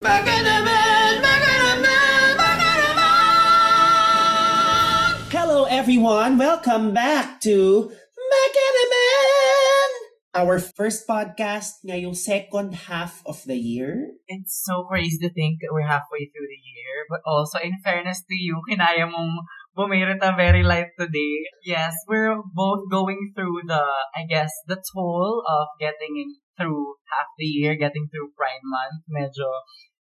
Hello everyone, welcome back to Baka naman! Our first podcast ngayong second half of the year. It's so crazy to think that we're halfway through the year, but also in fairness to you, kinaya mong bumirit na very light today. Yes, we're both going through the, I guess, the toll of getting in through half the year, getting through Pride Month. Medyo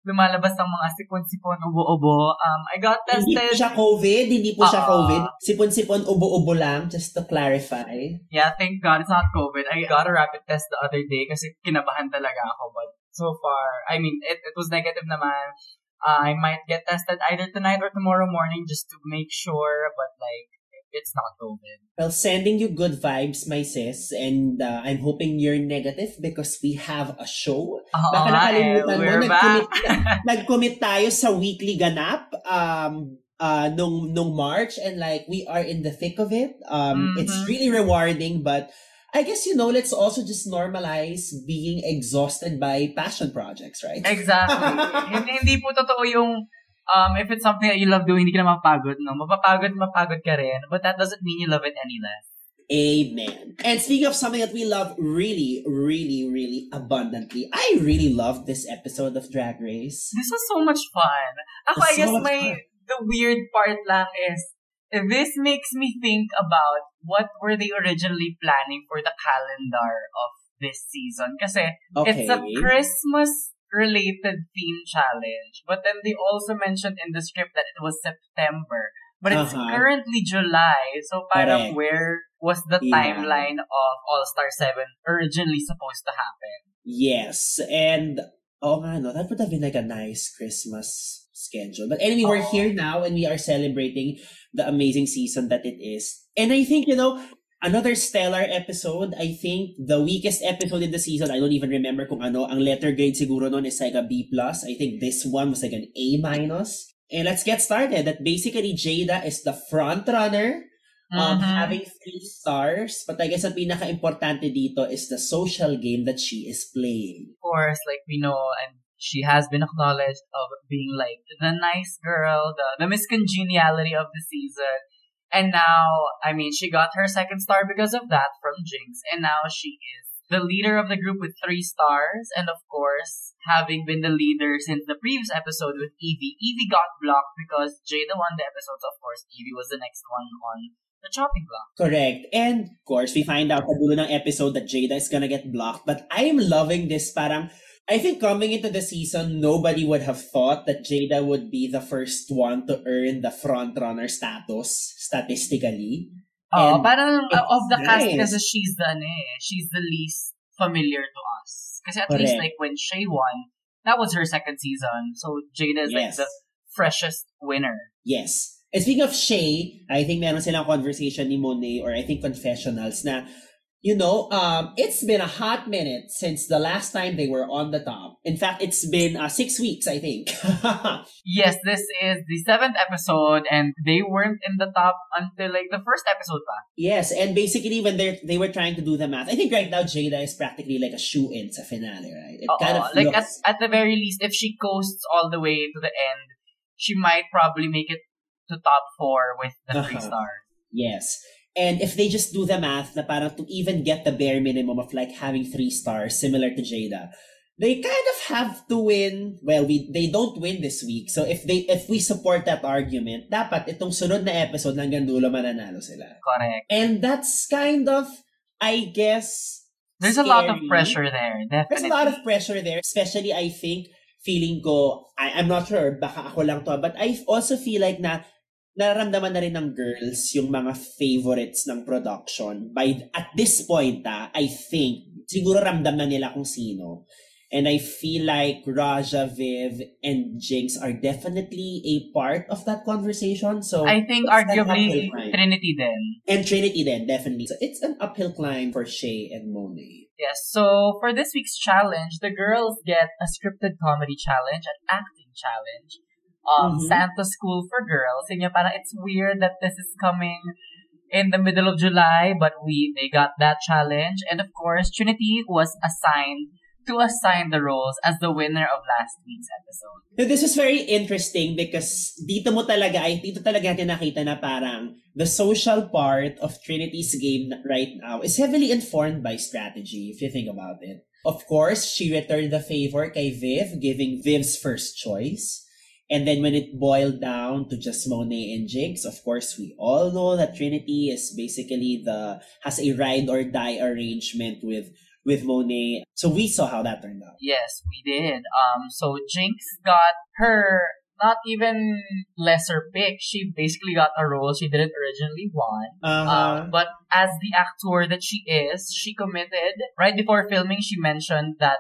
lumalabas ang mga sipon-sipon, ubo-ubo. Um, I got tested. Hindi po siya COVID, hindi po siya Oo. COVID. Sipon-sipon, ubo-ubo lang, just to clarify. Yeah, thank God it's not COVID. I got a rapid test the other day kasi kinabahan talaga ako. But so far, I mean, it, it was negative naman. Uh, I might get tested either tonight or tomorrow morning just to make sure, but like, it's not COVID. Well, sending you good vibes, my sis, and uh, I'm hoping you're negative because we have a show. Oo Baka nga eh, nakalimutan mo, nag-commit, nag-commit tayo sa weekly ganap um, uh, nung, nung March and like we are in the thick of it. Um, It's Mhm. really rewarding, but I guess, you know, let's also just normalize being exhausted by passion projects, right? Exactly. hindi, hindi po totoo yung um, if it's something that you love doing, hindi ka na mapagod, no? Mapapagod, mapagod ka rin, but that doesn't mean you love it any less. Amen. And speaking of something that we love really, really, really abundantly, I really loved this episode of Drag Race. This was so much fun. Ako, I so guess my, fun. the weird part lang is, this makes me think about what were they originally planning for the calendar of this season. Kasi Okay. it's a Christmas related theme challenge. But then they also mentioned in the script that it was September. But it's Uh-huh. currently July. So parang Correct. where was the Yeah. timeline of All-Star 7 originally supposed to happen? Yes. And, oh nga, no, that would have been like a nice Christmas schedule. But anyway, we're here now and we are celebrating the amazing season that it is. And I think, you know, another stellar episode. I think the weakest episode in the season, I don't even remember kung ano, ang letter grade siguro nun is like a B+. plus. I think this one was like an A-. minus. And let's get started. That basically Jaida is the front runner um, Mhm. having three stars. But I guess ang pinaka-importante dito is the social game that she is playing. of course, like we know, and she has been acknowledged of being like the nice girl, the the Miss Congeniality of the season. And now, I mean, she got her second star because of that from Jinkx, and now she is the leader of the group with three stars, and of course, having been the leader since the previous episode with Yvie. Yvie got blocked because Jaida won the episodes, of course. Yvie was the next one on the chopping block. Correct. And of course, we find out sa dulo ng episode that Jaida is gonna get blocked. But I'm loving this parang, I think coming into the season, nobody would have thought that Jada would be the first one to earn the front runner status statistically. Oh, And parang of the cast nice. kasi she's the ano eh, she's the least familiar to us. Kasi at least Correct. like when Shay won, that was her second season. So Jada is like Yes. the freshest winner. Yes. And speaking of Shay, I think meron silang conversation ni Monet or I think confessionals na, you know, um, it's been a hot minute since the last time they were on the top. In fact, it's been uh, six weeks, I think. Yes, this is the seventh episode and they weren't in the top until like the first episode pa. yes, and basically when they they were trying to do the math, I think right now Jaida is practically like a shoe-in sa finale, right? It Oo, kind of like at, looks... at the very least, if she coasts all the way to the end, she might probably make it to top four with the three Uh-huh. stars. Yes. And if they just do the math na parang to even get the bare minimum of like having three stars similar to Jada, they kind of have to win. Well, we they don't win this week. So if they if we support that argument, dapat itong sunod na episode hanggang dulo mananalo sila. Correct. And that's kind of I guess There's a lot of scary. pressure there, definitely. There's a lot of pressure there, especially I think feeling ko I, I'm not sure baka ako lang to but I also feel like na nararamdaman na rin ng girls yung mga favorites ng production by at this point ah, I think siguro ramdam na nila kung sino and I feel like Raja, Viv, and Jinx are definitely a part of that conversation. So I think arguably. Trinity then. and Trinity then definitely. So it's an uphill climb for Shay and Monet. Yes, so for this week's challenge, the girls get a scripted comedy challenge, an acting challenge, um, Mhm. Santa School for Girls. And yeah, parang it's weird that this is coming in the middle of July, but we they got that challenge. And of course, Trinity was assigned to assign the roles as the winner of last week's episode. So this is very interesting because dito mo talaga, ay dito talaga natin nakita na parang the social part of Trinity's game right now is heavily informed by strategy, if you think about it. Of course, she returned the favor kay Viv, giving Viv's first choice. And then when it boiled down to just Monet and Jinkx, of course, we all know that Trinity is basically the, has a ride or die arrangement with, with Monet. So we saw how that turned out. Yes, we did. Um, so Jinkx got her not even lesser pick. She basically got a role she didn't originally want. Uh-huh. Um, but as the actor that she is, she committed. Right before filming, she mentioned that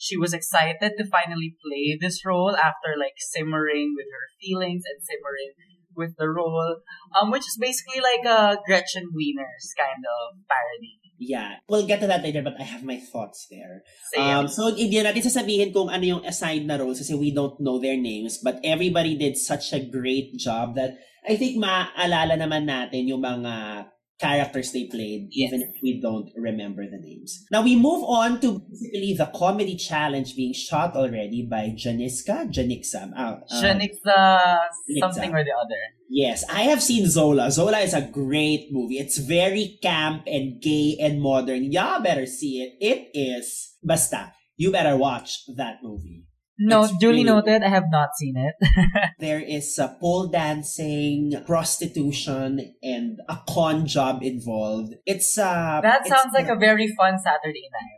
she was excited to finally play this role after like simmering with her feelings and simmering with the role, um, which is basically like a Gretchen Wieners kind of parody. Yeah. We'll get to that later, but I have my thoughts there. Same. Um, so, hindi natin sasabihin kung ano yung assigned na roles kasi we don't know their names, but everybody did such a great job that I think maalala naman natin yung mga characters they played, Yes. even if we don't remember the names. Now, we move on to basically the comedy challenge being shot already by Janiska, Janixa. Uh, uh, Shanixa. something or the other. Yes, I have seen Zola. Zola is a great movie. It's very camp and gay and modern. Y'all better see it. It is. Basta, you better watch that movie. No, It's duly really- noted. I have not seen it. There is uh, pole dancing, prostitution, and a con job involved. It's uh that it's- sounds like a very fun Saturday night.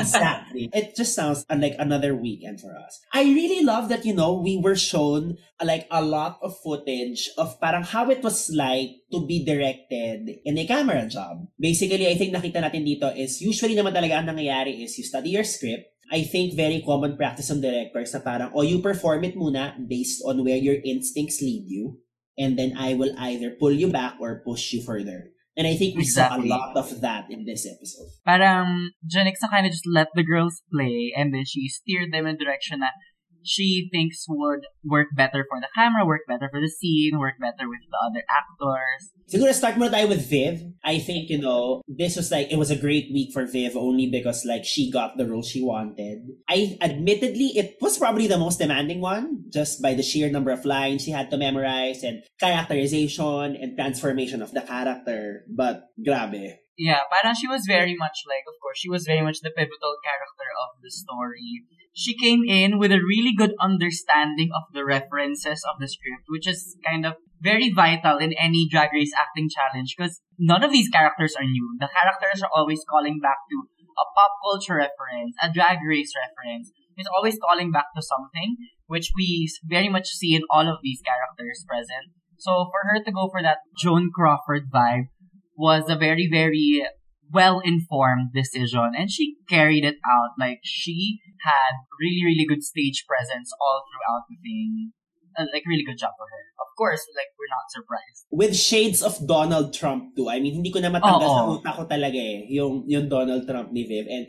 Exactly. It just sounds uh, like another weekend for us. I really love that, you know, we were shown uh, like a lot of footage of parang how it was like to be directed in a camera job. Basically, I think nakita natin dito is usually naman talaga ang nangyayari is you study your script. I think very common practice ng directors na parang, oh, you perform it muna based on where your instincts lead you. And then I will either pull you back or push you further. And I think we Exactly. saw a lot of that in this episode. Parang Janixa kind of just let the girls play and then she steered them in direction that she thinks would work better for the camera, work better for the scene, work better with the other actors. Siguro start muna tayo with Viv. I think, you know, this was like, it was a great week for Viv only because like she got the role she wanted. I, admittedly, it was probably the most demanding one just by the sheer number of lines she had to memorize and characterization and transformation of the character. But, grabe. Yeah, parang she was very much like, of course, she was very much the pivotal character of the story. She came in with a really good understanding of the references of the script, which is kind of very vital in any Drag Race acting challenge because none of these characters are new. The characters are always calling back to a pop culture reference, a Drag Race reference. It's always calling back to something, which we very much see in all of these characters present. So for her to go for that Joan Crawford vibe was a very, very well informed decision and she carried it out. Like she had really, really good stage presence all throughout the thing. Uh, like really good job for her. Of course, like we're not surprised. With shades of Donald Trump too. I mean, hindi ko na matanggal sa utak ko talaga eh, yung, yung Donald Trump ni Viv. And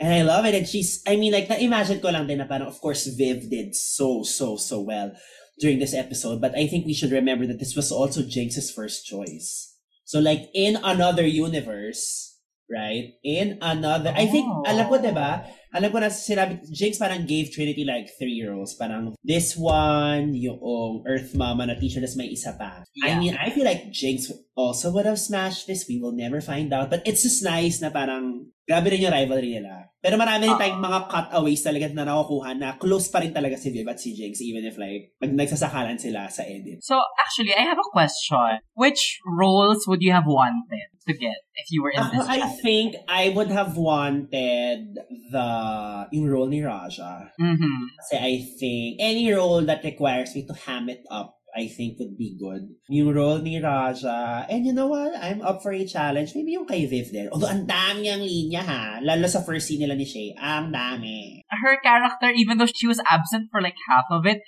And I love it. And she's, I mean, like, na-imagine ko lang din na parang, of course, Viv did so, so, so well during this episode. But I think we should remember that this was also Jinkx's first choice. So, like, in another universe, right? In another, I think, Oh. alam ko, diba? Alam ko na sinabi, Jinx parang gave Trinity like three roles. Parang, this one, yung Earth Mama na teacher, tas may isa pa. I Yeah. mean, I feel like Jinx also would have smashed this. We will never find out. But it's just nice na parang, grabe rin yung rivalry nila. Pero marami rin tayong mga cutaways talaga na nakukuha na close pa rin talaga si Viv at si Jinx even if like, pag nagsasakalan sila sa edit. So actually, I have a question. Which roles would you have wanted to get if you were in Ako, this I think I would have wanted the, yung role ni Raja. Mm-hmm. Kasi I think any role that requires me to ham it up, I think would be good. Yung role ni Raja, and you know what? I'm up for a challenge. Maybe yung kay Viv there. Although, ang dami ang linya ha. Lalo sa first scene nila ni Shay. Ang dami. Her character, even though she was absent for like half of it,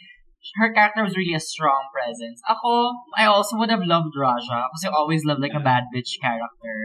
her character was really a strong presence. Ako, I also would have loved Raja because I always loved like a bad bitch character.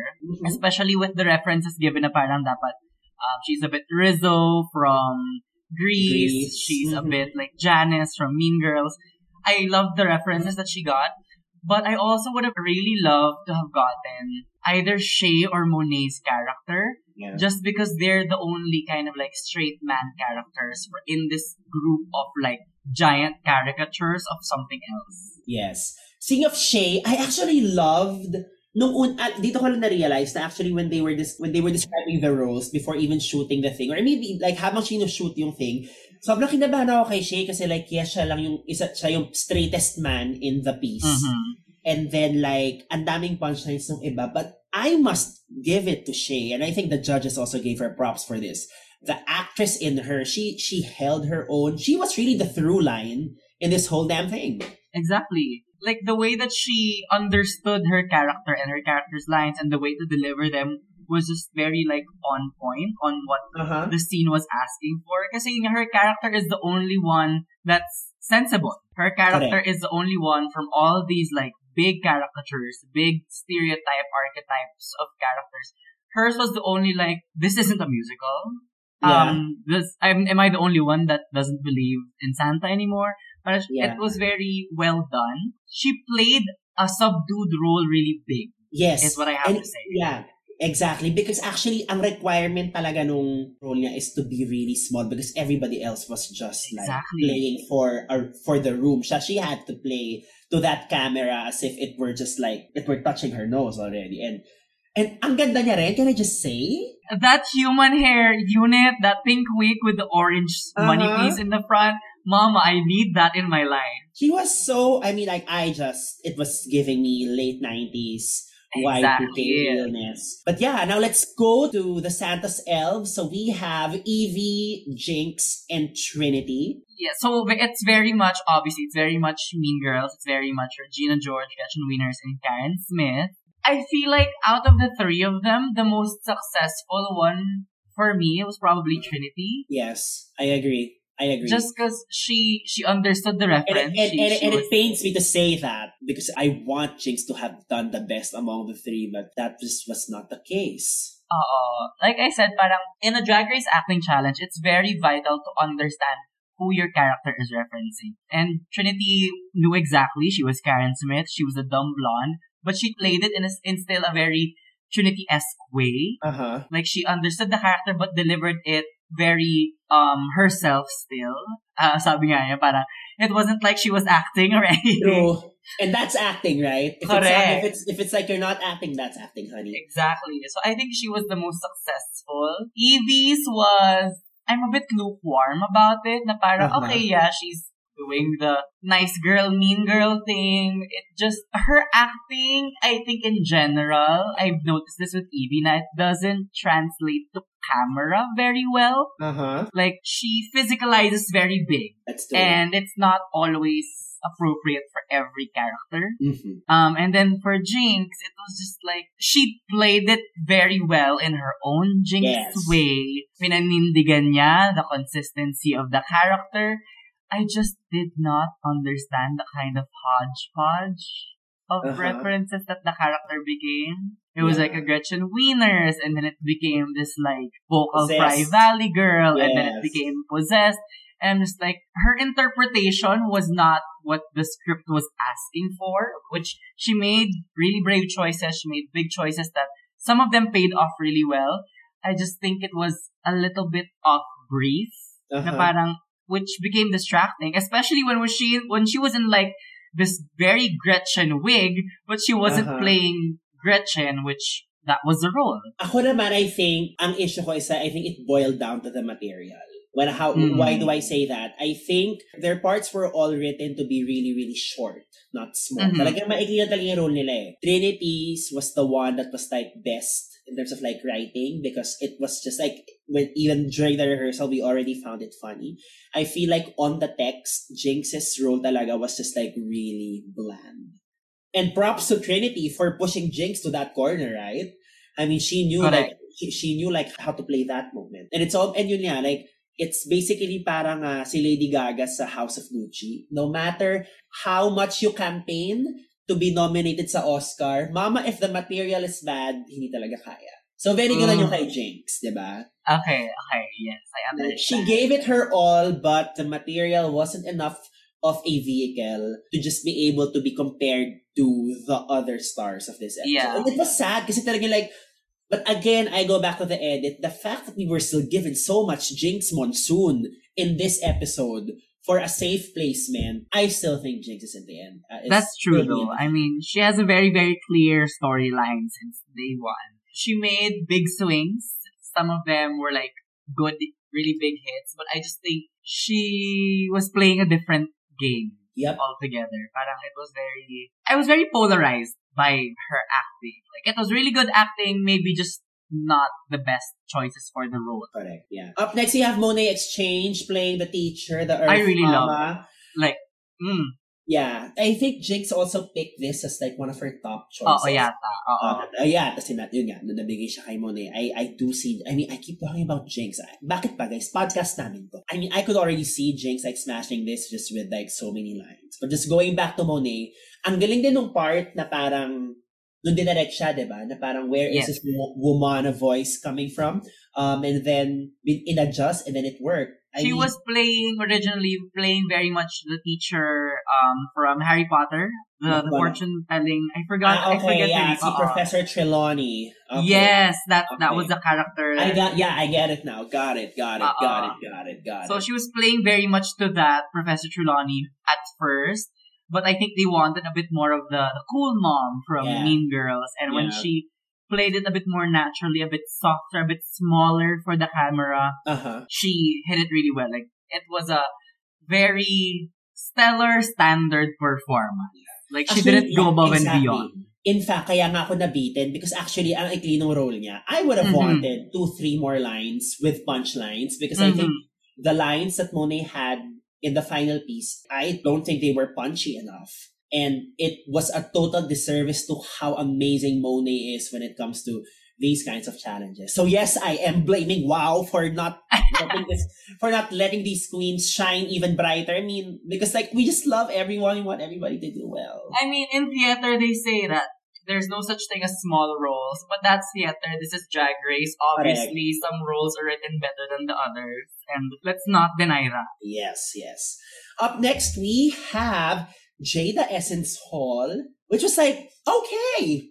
Especially with the references given na parang dapat um, she's a bit Rizzo from Greece. Grease. She's a Mhm. bit like Janice from Mean Girls. I loved the references that she got. But I also would have really loved to have gotten either Shea or Monet's character. Yeah. just because they're the only kind of like straight man characters for in this group of like giant caricatures of something else. Yes. Speaking of Shay, I actually loved nung un, ah, dito ko lang na-realize na actually when they were dis, when they were describing the roles before even shooting the thing or maybe like habang sino-shoot yung thing, sobrang kinabahan ako kay Shay kasi like yes, siya lang yung isa siya yung straightest man in the piece. Mhm. And then like ang daming punchlines ng iba but I must give it to Shay and I think the judges also gave her props for this. The actress in her, she she held her own. She was really the through line in this whole damn thing. Exactly. Like the way that she understood her character and her character's lines and the way to deliver them was just very like on point on what Uh-huh. the scene was asking for. Kasi her character is the only one that's sensible. Her character is the only one from all these like big caricatures, big stereotype archetypes of characters. Hers was the only like this isn't a musical. Yeah. Um, this I'm, am I the only one that doesn't believe in Santa anymore? But Yeah. it was very well done. She played a subdued role really big. Yes. Is what I have And- to say. Yeah. Exactly. Because actually, ang requirement talaga nung role niya is to be really small because everybody else was just like Exactly. playing for or for the room. Siya, she had to play to that camera as if it were just like, it were touching her nose already. And and ang ganda niya rin, can I just say? That human hair unit, that pink wig with the orange money Uh-huh. piece in the front. Mama, I need that in my line. She was so, I mean, like, I just, it was giving me late 90s Y2K realness. But yeah, now let's go to the Santa's elves. So we have Yvie, Jinkx, and Trinity. Yeah, so it's very much, obviously, it's very much Mean Girls. It's very much Regina George, Gretchen Wieners, and Karen Smith. I feel like out of the three of them, the most successful one for me was probably Trinity. Yes, I agree. I agree. Just because she she understood the and, reference. and, she, and, she and was- it pains me to say that because I want Jinkx to have done the best among the three, but that just was not the case. Oo. Like I said, parang in a Drag Race acting challenge, it's very vital to understand who your character is referencing. And Trinity knew exactly. She was Karen Smith. She was a dumb blonde, but she played it in, a, in still a very Trinity-esque way. Uh huh. Like she understood the character but delivered it very um herself still. Uh, sabi nga niya, parang it wasn't like she was acting or anything. True. And that's acting, right? If It's, Correct. if it's if it's like you're not acting, that's acting, honey. Exactly. So I think she was the most successful. Yvie's was I'm a bit lukewarm about it. Na parang, Uh-huh. okay, yeah, she's doing the nice girl, mean girl thing. It just, her acting, I think in general, I've noticed this with Yvie, na it doesn't translate to camera very well. Uh huh. Like, she physicalizes very big. That's true. And it's not always appropriate for every character. Mhm. Um, and then for Jinkx, it was just like, she played it very well in her own Jinkx Yes. way. Pinanindigan niya the consistency of the character. I just did not understand the kind of hodgepodge of Uh-huh. references that the character became. It was like a Gretchen Wieners, and then it became this like vocal Possessed. fry valley girl, and then it became possessed. And it's like her interpretation was not what the script was asking for, which she made really brave choices. She made big choices that some of them paid off really well. I just think it was a little bit off brief, Uh-huh. parang, which became distracting, especially when was she when she was in like this very Gretchen wig, but she wasn't Uh-huh. playing Gretchen, which that was the role. Ako naman, I think, ang issue ko is that I think it boiled down to the material. When how Mm. why do I say that? I think their parts were all written to be really really short, not small. Mhm. Talagang maikli na talaga role nila eh. Trinity's was the one that was like best in terms of like writing because it was just like when even during the rehearsal we already found it funny. I feel like on the text, Jinkx's role talaga was just like really bland. And props to Trinity for pushing Jinkx to that corner, right? I mean, she knew Correct. like she, she knew like how to play that moment. And it's all and yun nga, like it's basically parang uh, si Lady Gaga sa House of Gucci. No matter how much you campaign to be nominated sa Oscar, mama, if the material is bad, hindi talaga kaya. So very good Mm. yung kay Jinx, di ba? Okay, okay, yes, I understand. She gave it her all, but the material wasn't enough of a vehicle to just be able to be compared to the other stars of this episode. Yeah. And it was sad kasi talaga like, But again, I go back to the edit. The fact that we were still given so much Jinx Monsoon in this episode for a safe placement, I still think Jinkx is in the end. Uh, That's true though. I mean, she has a very, very clear storyline since day one. She made big swings. Some of them were like good, really big hits, but I just think she was playing a different game Yep. altogether. Parang it was very, I was very polarized by her acting. Like, it was really good acting, maybe just not the best choices for the role. Correct. Yeah. Up next, you have Monet X Change playing the teacher, the Earth I really love Mama. Like, mm, Yeah. I think Jinkx also picked this as like one of her top choices. oo. Uh, uh, yeah, kasi na, yun nga, nabigay siya kay Monet, I, I do see, I mean, I keep talking about Jinkx. Bakit ba, guys? Podcast namin to. I mean, I could already see Jinkx like smashing this just with like so many lines. But just going back to Monet, ang galing din nung part na parang, nung dinirect siya, di ba? Na parang, where is Yes. this wo- woman voice coming from? Um, and then, in- in-adjust, and then it worked. I She mean, was playing originally playing very much the teacher um from Harry Potter, the, the fortune telling. I forgot. ah, I okay, forget yeah, the name. si Professor Trelawney. Okay. Yes, that that was the character. I got, yeah, I get it now. Got it, got it, Uh-uh. got it, got it, got it. so she was playing very much to that Professor Trelawney at first, but I think they wanted a bit more of the, the cool mom from Yeah. Mean Girls, and when Yeah. she played it a bit more naturally, a bit softer, a bit smaller for the camera, Uh-huh. she hit it really well. Like it was a very stellar standard performance. Like she Actually, didn't go above exactly. and beyond. In fact, kaya nga ako nabitin because actually, ang ikli ng role niya, I would have Mhm. wanted two, three more lines with punchlines because I think the lines that Monet had in the final piece, I don't think they were punchy enough. And it was a total disservice to how amazing Monet is when it comes to these kinds of challenges. So yes, I am blaming WoW for not letting this, for not letting these queens shine even brighter. I mean, because like we just love everyone, we want everybody to do well. I mean, in theater, they say that there's no such thing as small roles, but that's theater. This is Drag Race. Obviously, some roles are written better than the others, and let's not deny that. Yes, yes. Up next, we have Jaida Essence Hall, which was like, okay.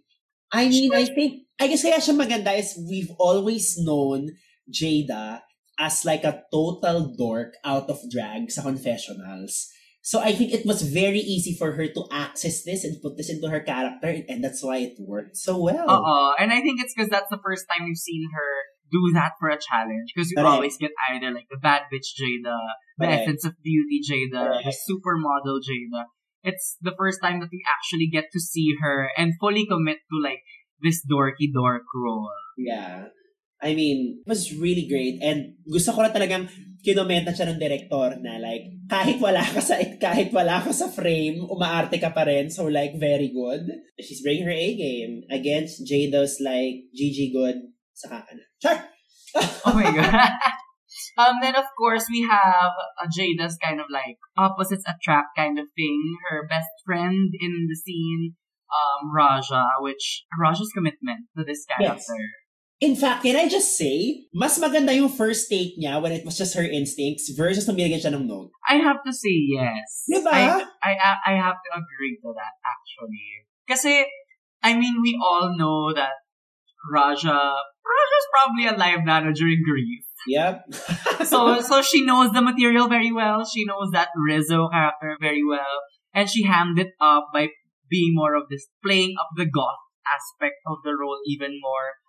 I mean, I think, I guess kaya siya maganda is we've always known Jaida as like a total dork out of drag sa confessionals. So I think it was very easy for her to access this and put this into her character, and that's why it worked so well. Uh-uh. And I think it's because that's the first time we've seen her do that for a challenge. Because you Correct. always get either like the bad bitch Jaida, the Correct. essence of beauty Jaida, the supermodel Jaida. It's the first time that we actually get to see her and fully commit to like this dorky dork role. Yeah. I mean, it was really great. And gusto ko na talagang kinomenta siya ng director na like, kahit wala ka sa, kahit wala ka sa frame, umaarte ka pa rin. So like, very good. She's bringing her A game against Jada's like, GG good. Saka ka na. Sure! Oh my god. um, then of course we have uh, Jada's kind of like opposites attract kind of thing. Her best friend in the scene, um, Raja, which Raja's commitment to this character. In fact, can I just say, mas maganda yung first take niya when it was just her instincts versus nung binigyan siya ng note. I have to say yes. Diba? I, I, I have to agree to that actually. Kasi, I mean, we all know that Raja, Raja's probably a live nano during grief. Yep. so so she knows the material very well. She knows that Rizzo character very well, and she hammed it up by being more of this playing up the goth aspect of the role even more.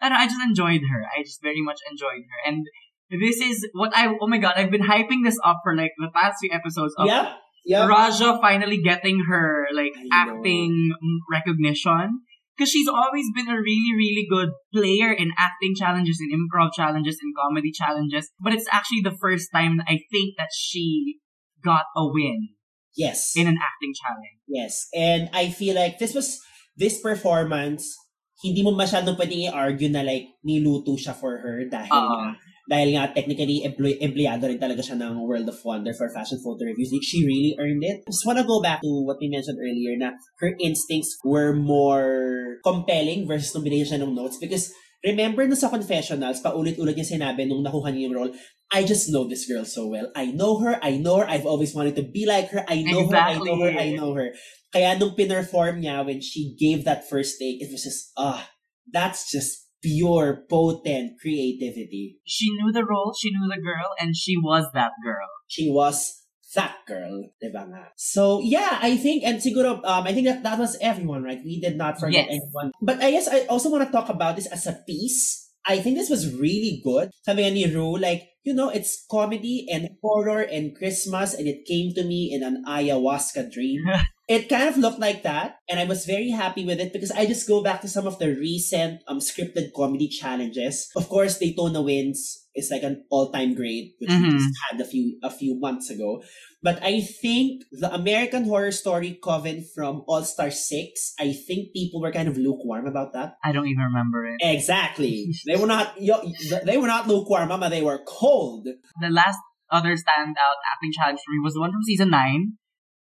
And I just enjoyed her. I just very much enjoyed her. And this is what I oh my god, I've been hyping this up for like the past few episodes of. Yep. Raja finally getting her like acting recognition. Because she's always been a really, really good player in acting challenges, in improv challenges, in comedy challenges. But it's actually the first time I think that she got a win Yes. in an acting challenge. Yes. And I feel like this was, this performance, hindi mo masyadong pwedeng i-argue na like, niluto siya for her dahil Oo. nga, dahil nga technically employ, empleyado rin talaga siya ng World of Wonder for fashion photo reviews. She really earned it. I just wanna go back to what we mentioned earlier na her instincts were more compelling versus nung binigyan siya ng notes because remember na sa confessionals, paulit-ulit niya sinabi nung nakuha niya yung role, I just know this girl so well. I know her, I know her, I've always wanted to be like her, I know her, I know her, I Exactly. know her. Kaya nung pinerform niya when she gave that first take, it was just, ah, that's just pure, potent creativity. She knew the role, she knew the girl, and she was that girl. She was that girl, diba nga? So, yeah, I think, and siguro, um, I think that that was everyone, right? We did not forget Yes. anyone. But I guess I also want to talk about this as a piece. I think this was really good. Sabi nga ni like, you know, it's comedy and horror and Christmas, and it came to me in an ayahuasca dream. it kind of looked like that, and I was very happy with it because I just go back to some of the recent um scripted comedy challenges. Of course, Daytona Wind is like an all-time great, which we Mhm. just had a few a few months ago. But I think the American Horror Story Coven from All Star Six, I think people were kind of lukewarm about that. I don't even remember it. Exactly, they were not. yo- They were not lukewarm, mama. They were cold. The last other standout acting challenge for me was the one from season 9,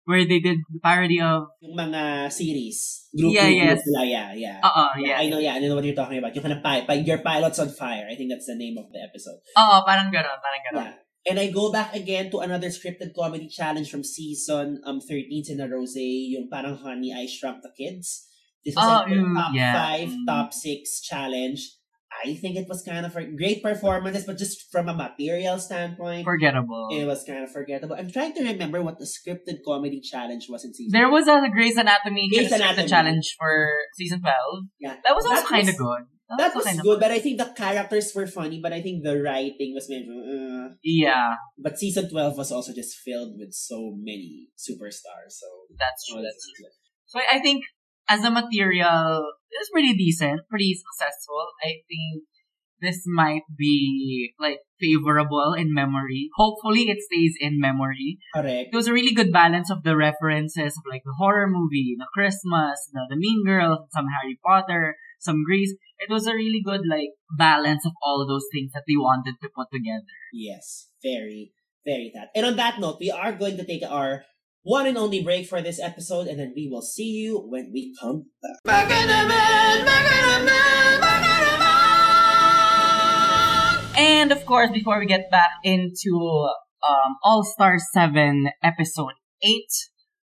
where they did the parody of, Yung mga series, group, Yeah, group, yes. group, yeah, yeah. uh-uh, Yeah, yeah. I know, yeah, I know what you're talking about. Yung kind of pi- pi- your pilots on fire. I think that's the name of the episode. Oo, parang ganon, parang ganon. Yeah. And I go back again to another scripted comedy challenge from season um 13 in a Rose, yung parang Honey I Shrunk the Kids. This was like Oh, the mm, top yeah. five, Mm. top six challenge. I think it was kind of a great performances, but just from a material standpoint, Forgettable. it was kind of forgettable. I'm trying to remember what the scripted comedy challenge was in season. There was a Grey's Anatomy Grey's Anatomy. challenge for season 12. Yeah. That was also kind of good. That was also kinda good, but I think the characters were funny, but I think the writing was medyo, uh, Yeah, but season 12 was also just filled with so many superstars, so that's true. That's true. So I think as a material, it was pretty decent, pretty successful. I think this might be like favorable in memory. Hopefully, it stays in memory. Correct. It was a really good balance of the references of like the horror movie, the Christmas, the, the Mean Girls, some Harry Potter, some Grease. It was a really good like balance of all those things that they wanted to put together. Yes, very, very that. And on that note, we are going to take our one and only break for this episode, and then we will see you when we come back. And of course, before we get back into um, All Star 7 episode 8,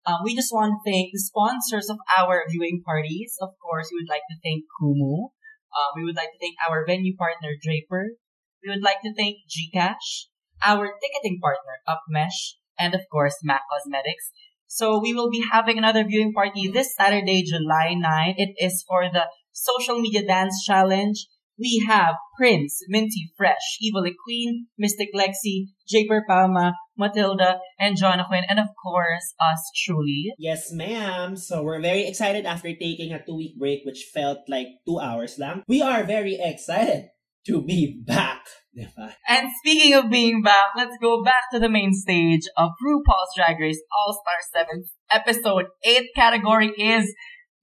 um, we just want to thank the sponsors of our viewing parties. Of course, we would like to thank Kumu. Um, we would like to thank our venue partner, Draper. We would like to thank Gcash, our ticketing partner, Upmesh, and of course, Mac Cosmetics. So we will be having another viewing party this Saturday, July 9. It is for the Social Media Dance Challenge. We have Prince, Minty Fresh, Evil Queen, Mystic Lexi, Japer Palma, Matilda, and Jonathan, and of course, us truly. Yes, ma'am. So we're very excited after taking a two-week break, which felt like two hours lang. We are very excited to be back. And speaking of being back, let's go back to the main stage of RuPaul's Drag Race All Star 7 episode 8 category is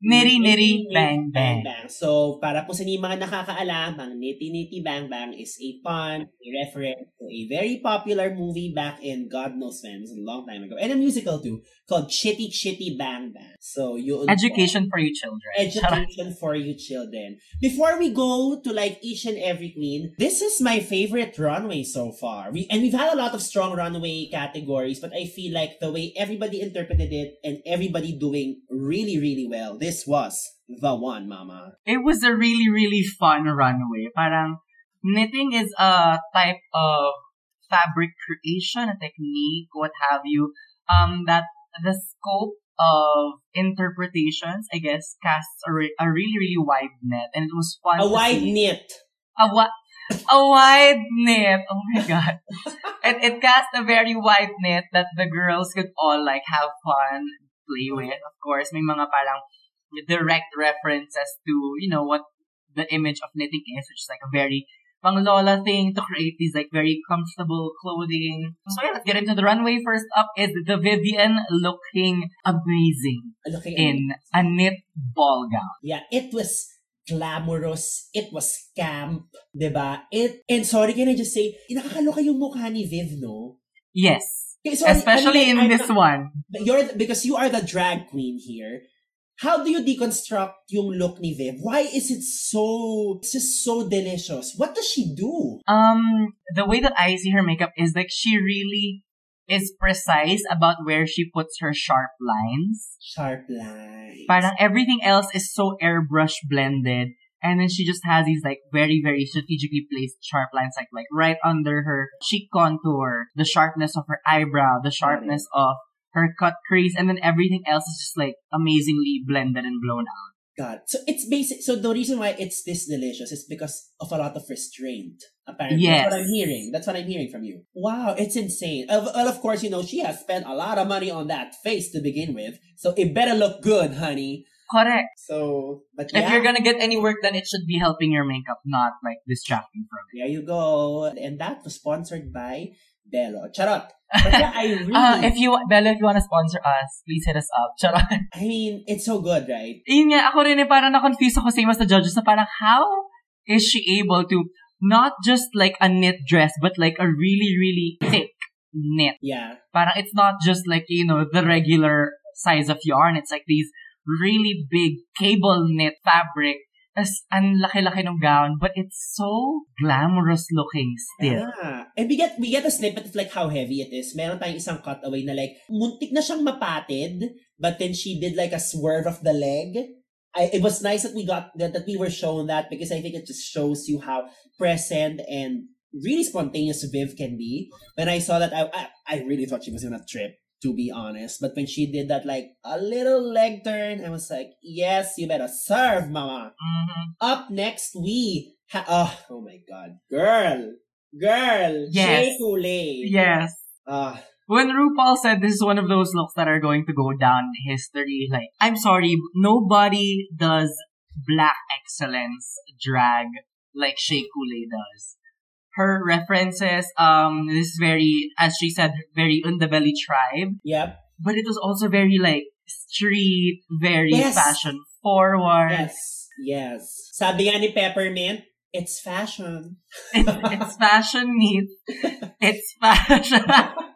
Nitty Nitty Bang Bang. So, para po sa inyo mga nakakaalam, ang Nitty Nitty Bang Bang is a pun, a reference to a very popular movie back in God knows when, a long time ago, and a musical too, called Chitty Chitty Bang Bang. So, po. Education for you children. Education for you children. Before we go to like each and every queen, this is my favorite runway so far. We and we've had a lot of strong runway categories, but I feel like the way everybody interpreted it and everybody doing really, really well, this was the one, mama. It was a really, really fun runway. Parang, knitting is a type of fabric creation, a technique, what have you, um, that the scope of interpretations, I guess, casts a, re- a really, really wide net. And it was fun A wide see. knit. a, wa- a wide net. Oh my god. it, it cast a very wide net that the girls could all like have fun, play with. Of course, may mga parang direct references to, you know, what the image of knitting is, which is like a very pang lola thing to create these like very comfortable clothing. So yeah, let's get into the runway. First up is the Vivian looking amazing Okay, in a knit ball gown. Yeah, it was glamorous. It was camp. 'di ba? It, and sorry, can I just say, nakakaloka yung mukha ni Viv, no? Yes. Okay, sorry, Especially I mean, in I'm this not- one. you're because you are the drag queen here. How do you deconstruct yung look ni Viv? Why is it so it's just so delicious? What does she do? Um, the way that I see her makeup is like she really is precise about where she puts her sharp lines. Sharp lines. Parang everything else is so airbrush blended And then she just has these like very, very strategically placed sharp lines, like like right under her cheek contour, the sharpness of her eyebrow, the sharpness of her cut crease, and then everything else is just like amazingly blended and blown out. God. So it's basic. So the reason why it's this delicious is because of a lot of restraint. Apparently, Yes. that's what I'm hearing. That's what I'm hearing from you. Wow, it's insane. Of- Well, of course, you know she has spent a lot of money on that face to begin with, so it better look good, honey. Correct. So, but If you're gonna get any work done, it should be helping your makeup, not like distracting from it. there you go. And that was sponsored by Bello. Charot. But yeah, I really. Uh, if you, Bella, if you wanna sponsor us, please hit us up. Charot. I mean, it's so good, right? Yun nga, ako rin eh, parang na-confuse ako same as the judges na parang how is she able to not just like a knit dress, but like a really, really thick knit. Yeah. Parang it's not just like, you know, the regular size of yarn. It's like these really big cable knit fabric. Tapos, ang laki-laki ng gown, but it's so glamorous looking still. Yeah. And we get we get a snippet of like how heavy it is. Meron tayong isang cutaway na like muntik na siyang mapatid, but then she did like a swerve of the leg. I, it was nice that we got that, that we were shown that because I think it just shows you how present and really spontaneous Viv can be. When I saw that, I I, I really thought she was gonna trip. To be honest, but when she did that, like a little leg turn, I was like, "Yes, you better serve, mama." Mhm. Up next, we ha- oh, oh my god, girl, girl, Yes. Yes. Ah, When RuPaul said this is one of those looks that are going to go down in history, like, I'm sorry, nobody does black excellence drag like Shea Coulee does. Her references, um, this is very, as she said, very underbelly tribe, yep, but it was also very like street, very Yes. fashion forward. yes, yes. Sabi nga ni Peppermint, it's fashion. It's, it's fashion neat. It's fashion.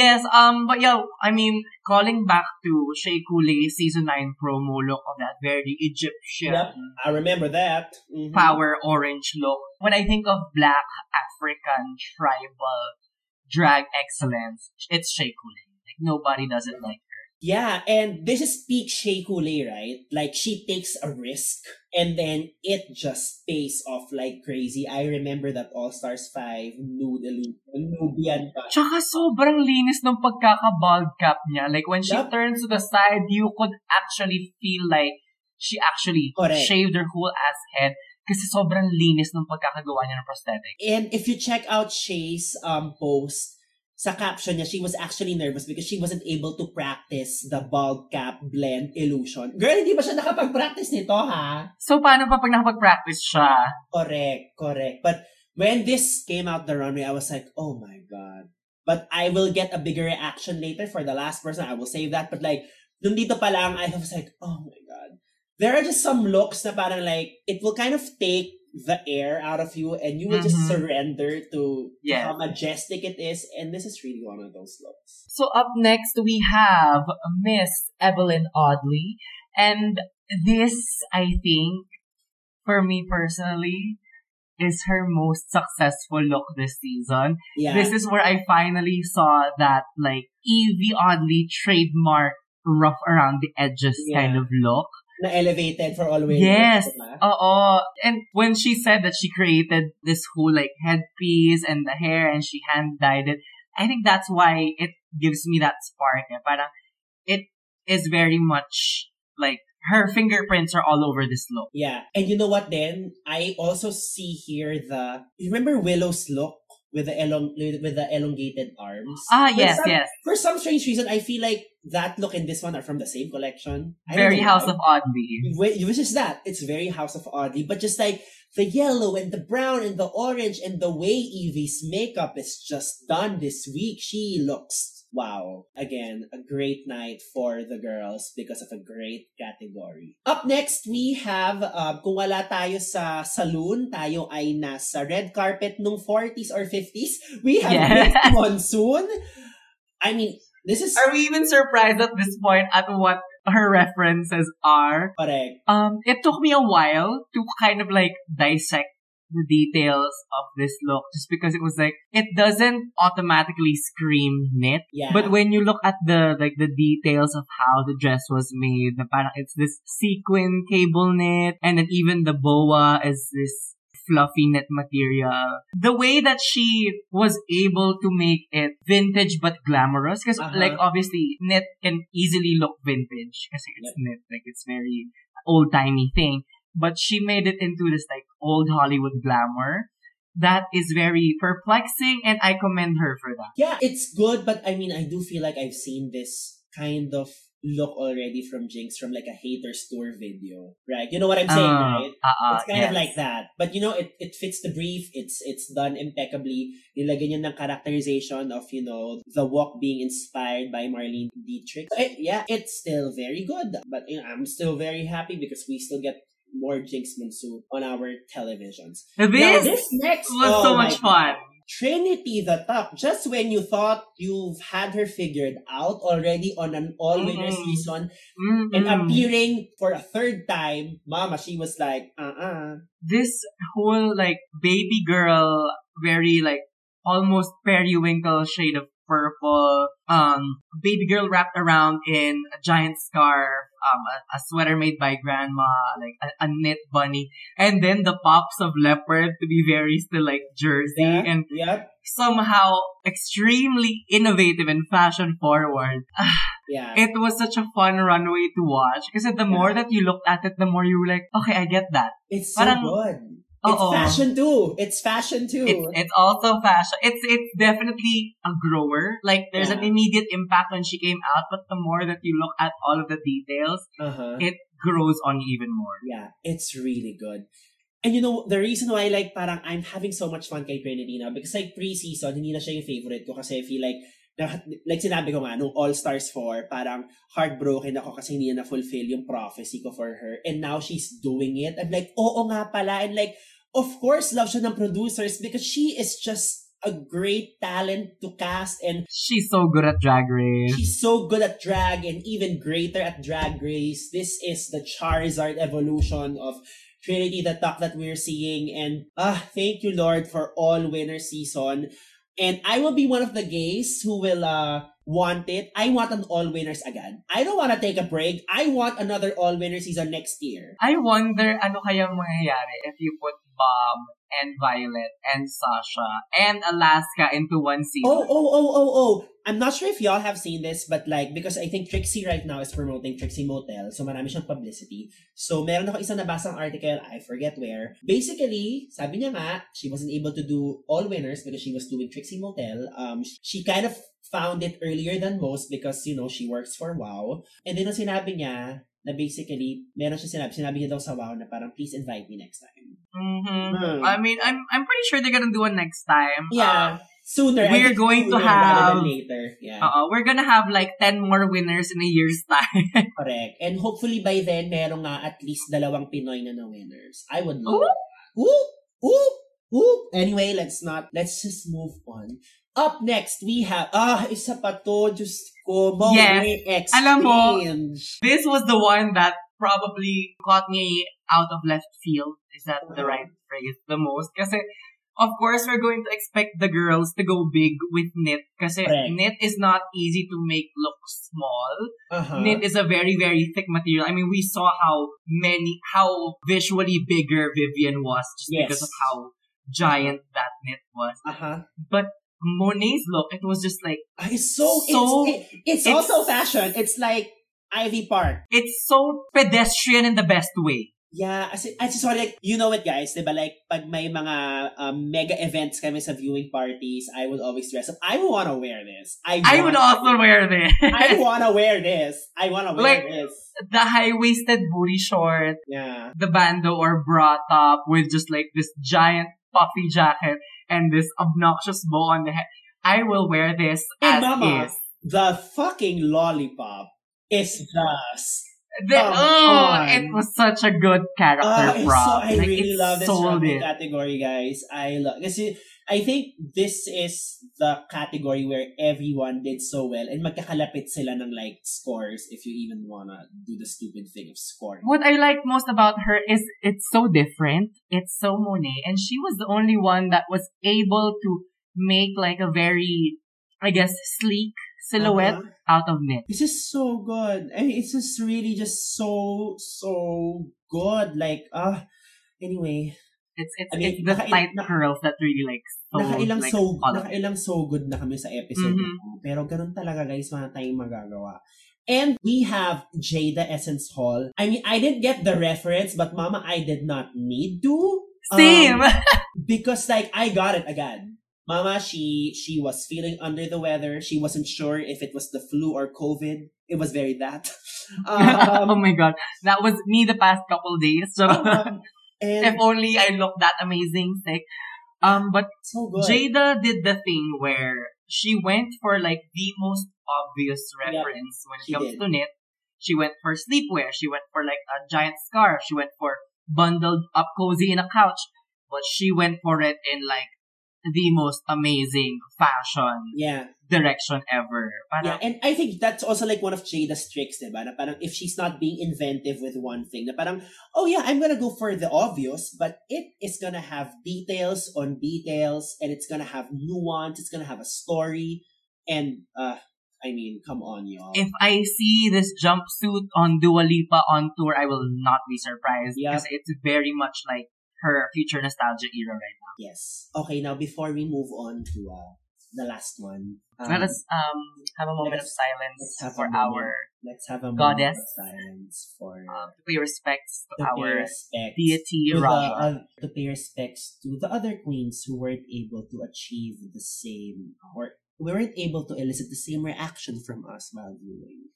yes, um, but yeah, I mean, calling back to Shea Coulee season 9 promo look of that very Egyptian Yep. I remember that. Mhm. power orange look. When I think of black African tribal drag excellence, it's Shea Coulee. Like nobody does it like her. Yeah, and this is peak Shea Coulee, right? Like she takes a risk and then it just pays off like crazy. I remember that All Stars 5 nude illusion, Nubian pa. Tsaka sobrang linis ng pagkaka-bald cap niya. Like when she Yup. turns to the side, you could actually feel like she actually Correct. shaved her whole ass head kasi sobrang linis ng pagkakagawa niya ng prosthetic. And if you check out Shay's um post, sa caption niya, she was actually nervous because she wasn't able to practice the bald cap blend illusion. Girl, hindi ba siya nakapag-practice nito, ha? So paano pa pag nakapag-practice siya? Correct, correct. But when this came out the runway, I was like, oh my God. But I will get a bigger reaction later for the last person. I will save that. But like, nung dito pa lang, I was like, oh my God. There are just some looks na parang like, it will kind of take the air out of you and you will just Mhm. surrender to Yeah. how majestic it is. And this is really one of those looks. So up next we have Miss Evelyn Audley. And this, I think, for me personally, is her most successful look this season. Yeah. This is where I finally saw that like Yvie Oddly trademark rough around the edges Yeah. kind of look. Na elevated for all ways. Yes. diba? Oo. And when she said that she created this whole like headpiece and the hair and she hand dyed it, I think that's why it gives me that spark. Eh. Parang it is very much like her fingerprints are all over this look. Yeah. And you know what then? I also see here the you remember Willow's look with the elong with the elongated arms? Ah, For yes, some- yes. For some strange reason, I feel like that look and this one are from the same collection. Very House why. of Oddly. Wh- Which is that? It's very House of Oddly, but just like the yellow and the brown and the orange and the way Evie's makeup is just done this week, she looks wow. Again, a great night for the girls because of a great category. Up next, we have, uh, kung wala tayo sa saloon, tayo ay nasa red carpet nung 40s or 50s. We have Yes. Monsoon. I mean, this is Are we even surprised at this point at what her references are? correct. Um, it took me a while to kind of like dissect the details of this look just because it was like it doesn't automatically scream knit. Yeah. But when you look at the like the details of how the dress was made, the parang it's this sequin cable knit, and then even the boa is this fluffy knit material. The way that she was able to make it vintage but glamorous, because Uh-huh. like obviously knit can easily look vintage because it's knit, like it's very old timey thing. But she made it into this like old Hollywood glamour. That is very perplexing, and I commend her for that. Yeah, it's good, but I mean, I do feel like I've seen this kind of look already from Jinx from like a haters tour video, right? You know what I'm saying, Uh, right? uh-uh, It's kind of yes. like that. But you know, it, it fits the brief. It's it's done impeccably. Nilagyan niya ng characterization of, you know, the walk being inspired by Marlene Dietrich. So, it- yeah, it's still very good. But you know, I'm still very happy because we still get more Jinx Monsoon on our televisions. Now, this next was oh so much fun. Trinity the Top, just when you thought you've had her figured out already on an all-winner Mhm. season and Mm-mm. appearing for a third time, mama, she was like, uh-uh. this whole like baby girl, very like almost periwinkle shade of purple, um, baby girl wrapped around in a giant scarf, um, a, a sweater made by grandma, like a, a knit bunny, and then the pops of leopard to be very still like jersey Yeah, and yep, somehow extremely innovative and fashion forward. yeah. It was such a fun runway to watch because the more that you looked at it, the more you were like, okay, I get that. it's so parang- good. It's Oo. fashion too. It's fashion too. It's it's also fashion. It's it's definitely a grower. Like there's an Yeah. immediate impact when she came out, but the more that you look at all of the details, uh-huh. it grows on even more. Yeah, it's really good. And you know, the reason why like parang I'm having so much fun kay Trinity now because like pre-season, hindi na siya yung favorite ko kasi I feel like na, like sinabi ko nga, nung All-Stars 4, parang heartbroken ako kasi hindi na fulfill yung prophecy ko for her. And now she's doing it. I'm like, oo nga pala. And like, of course, love siya ng producers because she is just a great talent to cast and She's so good at Drag Race. She's so good at drag and even greater at drag race. This is the Charizard evolution of Trinity the Talk that we're seeing. And ah, thank you, Lord, for all winner season. And I will be one of the gays who will uh want it. I want an all winners again. I don't want to take a break. I want another all winner season next year. I wonder ano kayang mangyayari if you put Bob and Violet and Sasha and Alaska into one season. Oh, oh, oh, oh, oh. I'm not sure if y'all have seen this, but like, because I think Trixie right now is promoting Trixie Motel, so marami siyang publicity. So, meron ako isang nabasang article, I forget where. Basically, sabi niya nga, she wasn't able to do all winners because she was doing Trixie Motel. Um, she kind of found it earlier than most because, you know, she works for WoW. And then, ang sinabi niya, na basically, meron siya sinabi, sinabi niya daw sa WoW na parang, please invite me next time. hmm Hmm. I mean, I'm I'm pretty sure they're gonna do it next time. Yeah. Sooner. I we're going to sooner rather have- later. Yeah. Uh, uh, we're gonna have like 10 more winners in a year's time. Correct. And hopefully by then, meron nga at least dalawang Pinoy na na winners. I would love Ooh. that. Ooh! Ooh! Ooh! Anyway, let's not, let's just move on. Up next, we have, ah, isa pa to, Diyos ko, Monet X Change. Alam mo, this was the one that probably caught me out of left field. Is that the right phrase? The most. Kasi, of course, we're going to expect the girls to go big with knit. Kasi Correct. knit is not easy to make look small. uh-huh. Knit is a very, very thick material. I mean, we saw how many, how visually bigger Vivienne was just Yes. because of how giant that knit was. Uh-huh. But Monet's look, it was just like, It's so, So- it's, it- it's, it's- also fashion. It's like Ivy Park. it's so pedestrian in the best way. Yeah, as, as sorry, like, you know it guys, diba? Like, pag may mga um, mega events kami sa viewing parties, I would always dress up. I wanna wear this. I, I would also wear this. I wanna wear this. I wanna wear Like- this. the high-waisted booty short, Yeah. the bando or bra top with just like this giant puffy jacket and this obnoxious bow on the head. I will wear this Hey, as mama. is. The fucking lollipop is just The, Come oh, on. it was such a good character ah, I, so. I Like, really love this sold category, guys. I love kasi I think this is the category where everyone did so well and magkakalapit sila ng like scores if you even wanna do the stupid thing of scoring. What I like most about her is it's so different. It's so Monet. And she was the only one that was able to make like a very, I guess, sleek silhouette Uh-huh. out of knit. This is so good. I mean, it's just really just so, so good. Like, ah, anyway, It's it's, I mean, it's the naka- curls that really like so nakailang like, so, follow. nakailang so good na kami sa episode Mhm. na. Pero ganun talaga guys, wala tayong magagawa. And we have Jada Essence Hall. I mean, I didn't get the reference, but mama, I did not need to. Same. Um, because like, I got it again. Mama, she she was feeling under the weather. She wasn't sure if it was the flu or COVID. It was very that. oh Um, my god, that was me the past couple days. So um, if only I looked that amazing sick. Um, but. Jaida did the thing where she went for like the most obvious reference when it comes did. to knit. She went for sleepwear. She went for like a giant scarf. She went for bundled up cozy in a couch. But she went for it in like the most amazing fashion yeah. Direction ever. Yeah, and I think that's also like one of Jaida's tricks, diba? Na parang if she's not being inventive with one thing, na parang, oh yeah, I'm gonna go for the obvious, but it is gonna have details on details, and it's gonna have nuance, it's gonna have a story, and, uh, I mean, come on, y'all. if I see this jumpsuit on Dua Lipa on tour, I will not be surprised Yep. because it's very much like her future nostalgia era right now. yes. Okay, now before we move on to, uh, the last one, um, Let us um have a moment of silence for moment. our let's have a goddess. moment of silence for, um, to pay respects to to our respect deity to, the, Raja. uh, to pay respects to the other queens who weren't able to achieve the same or weren't able to elicit the same reaction from us while viewing.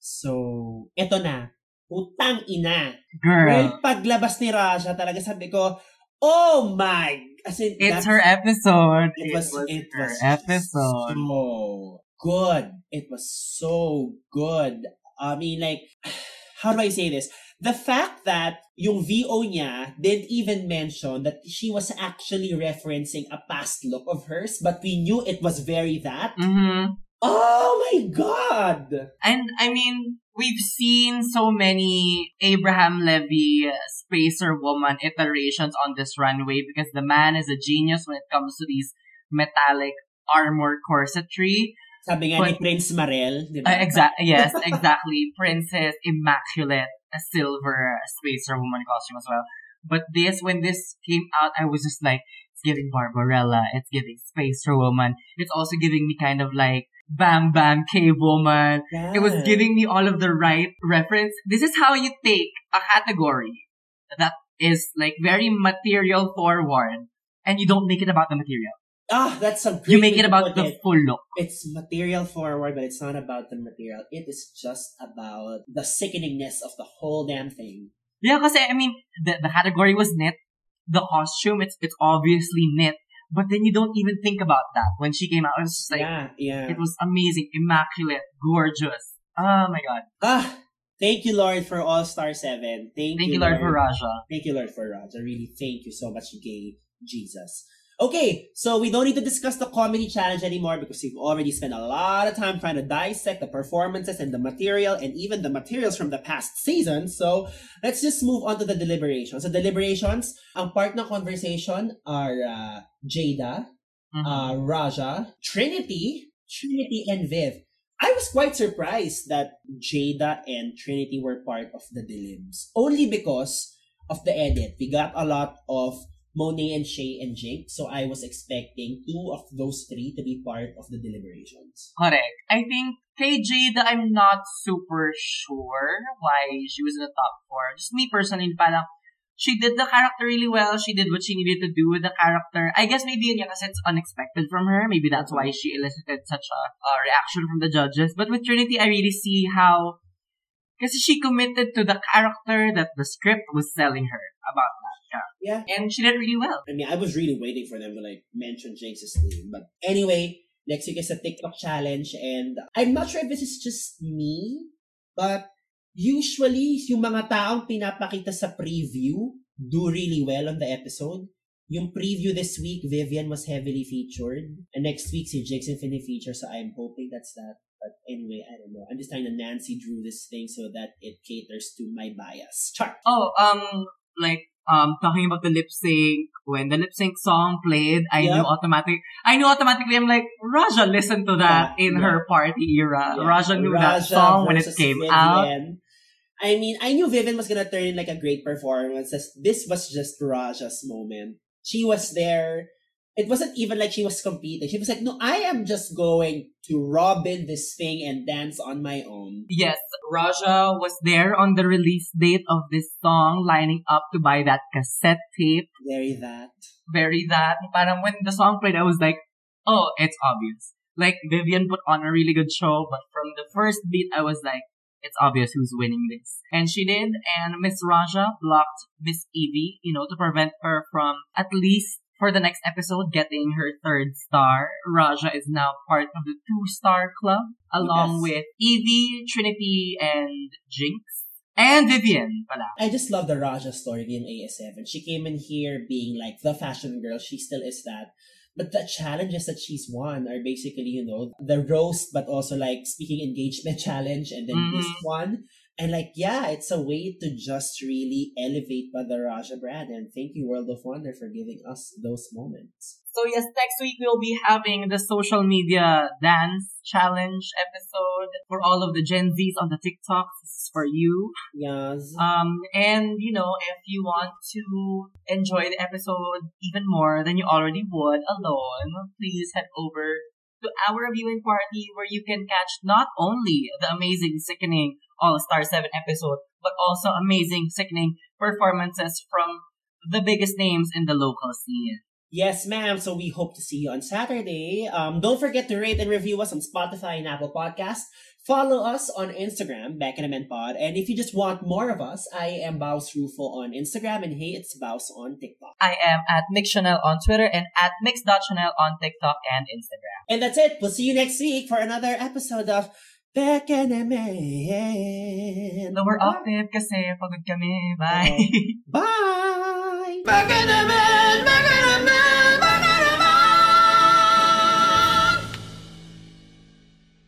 So, eto na. Utang ina. Girl, Well, paglabas ni Raja, talaga sabi ko, oh my! As in, it's her episode. It was, it her was episode. so good. It was so good. I mean, like, how do I say this? The fact that yung VO niya didn't even mention that she was actually referencing a past look of hers, but we knew it was very that. Mm-hmm. Oh my god! And I mean, we've seen so many Abraham Levy uh, spacer woman iterations on this runway because the man is a genius when it comes to these metallic armor corsetry. Sabi nga ni Prince Marel, di ba? Uh, exact, yes, exactly. Princess Immaculate, a silver spacer woman costume as well. But this, when this came out, I was just like, it's giving Barbarella, it's giving spacer woman. It's also giving me kind of like Bam Bam Cave woman. Yeah. It was giving me all of the right reference. This is how you take a category that is like very material forward and you don't make it about the material. Ah, that's a You make it about the it. full look. It's material forward, but it's not about the material. It is just about the sickeningness of the whole damn thing. Yeah, kasi I mean, the, the category was knit. The costume, it's it's obviously knit. But then you don't even think about that. When she came out, it was just like, yeah, yeah. it was amazing, immaculate, gorgeous. Oh my god. ah, thank you, Lord, for All Star 7. Thank, Thank you, Lord, for Raja. Thank you, Lord, for Raja. Really, thank you so much, gay Jesus. Okay, so we don't need to discuss the comedy challenge anymore because we've already spent a lot of time trying to dissect the performances and the material and even the materials from the past season. So let's just move on to the deliberations. So deliberations, ang part ng conversation are uh, Jaida, Mhm. uh, Raja, Trinity, Trinity, and Viv. I was quite surprised that Jaida and Trinity were part of the Dilims. Only because of the edit. We got a lot of Monet and Shea and Jake, so I was expecting two of those three to be part of the deliberations. Correct. I think kay Jaida, I'm not super sure why she was in the top four. Just me personally, parang she did the character really well. She did what she needed to do with the character. I guess maybe yun yan kasi it's unexpected from her. Maybe that's why she elicited such a, a reaction from the judges. But with Trinity, I really see how kasi she committed to the character that the script was selling her about that character. Yeah. And she did really well. I mean, I was really waiting for them to like mention Jake's name. But anyway, next week is a TikTok challenge and I'm not sure if this is just me, but usually yung mga taong pinapakita sa preview do really well on the episode. yung preview this week, Vivian was heavily featured. And next week, si Jigs Infinity feature. So I'm hoping that's that. But anyway, I don't know. I'm just trying to Nancy Drew this thing so that it caters to my bias. Chart. Oh, um, like um talking about the lip sync when the lip sync song played i Yep. knew automatic i knew automatically i'm like raja listened to that Yeah, in yeah. her party era Yeah. raja knew that song when it came out I mean, I knew Vivienne was gonna turn in like a great performance. This was just Raja's moment. She was there. It wasn't even like she was competing. She was like, no, I am just going to Robin this thing and dance on my own. yes raja was there on the release date of this song lining up to buy that cassette tape Very that. very that parang when the song played i was like oh it's obvious like vivienne put on a really good show but from the first beat i was like it's obvious who's winning this. And she did, and Miss Raja blocked Miss Yvie, you know, to prevent her from at least for the next episode getting her third star. Raja is now part of the two star club, along Yes. with Yvie, Trinity, and Jinkx. And Vivienne, pala. I just love the Raja story in AS7. She came in here being like the fashion girl. She still is that. But the challenges that she's won are basically, you know, the roast, but also like speaking engagement challenge and then Mhm. this one. And like, yeah, it's a way to just really elevate the Raja brand. And thank you, World of Wonder, for giving us those moments. So yes, next week we'll be having the social media dance challenge episode for all of the Gen Zs on the TikTok. This is for you. Yes. Um, and you know, if you want to enjoy the episode even more than you already would alone, please head over to our viewing party where you can catch not only the amazing sickening All Star 7 episode, but also amazing sickening performances from the biggest names in the local scene. Yes, ma'am. So we hope to see you on Saturday. Um, don't forget to rate and review us on Spotify and Apple Podcasts. Follow us on Instagram, Bekenemen Pod. And if you just want more of us, I am Baus Rufo on Instagram and hey, it's Baus on TikTok. I am at Mix Chanel on Twitter and at Mix.Chanel on TikTok and Instagram. And that's it. We'll see you next week for another episode of Bekenemen. So we're off, babe, kasi pagod kami. Bye. Bye! Bekenemen!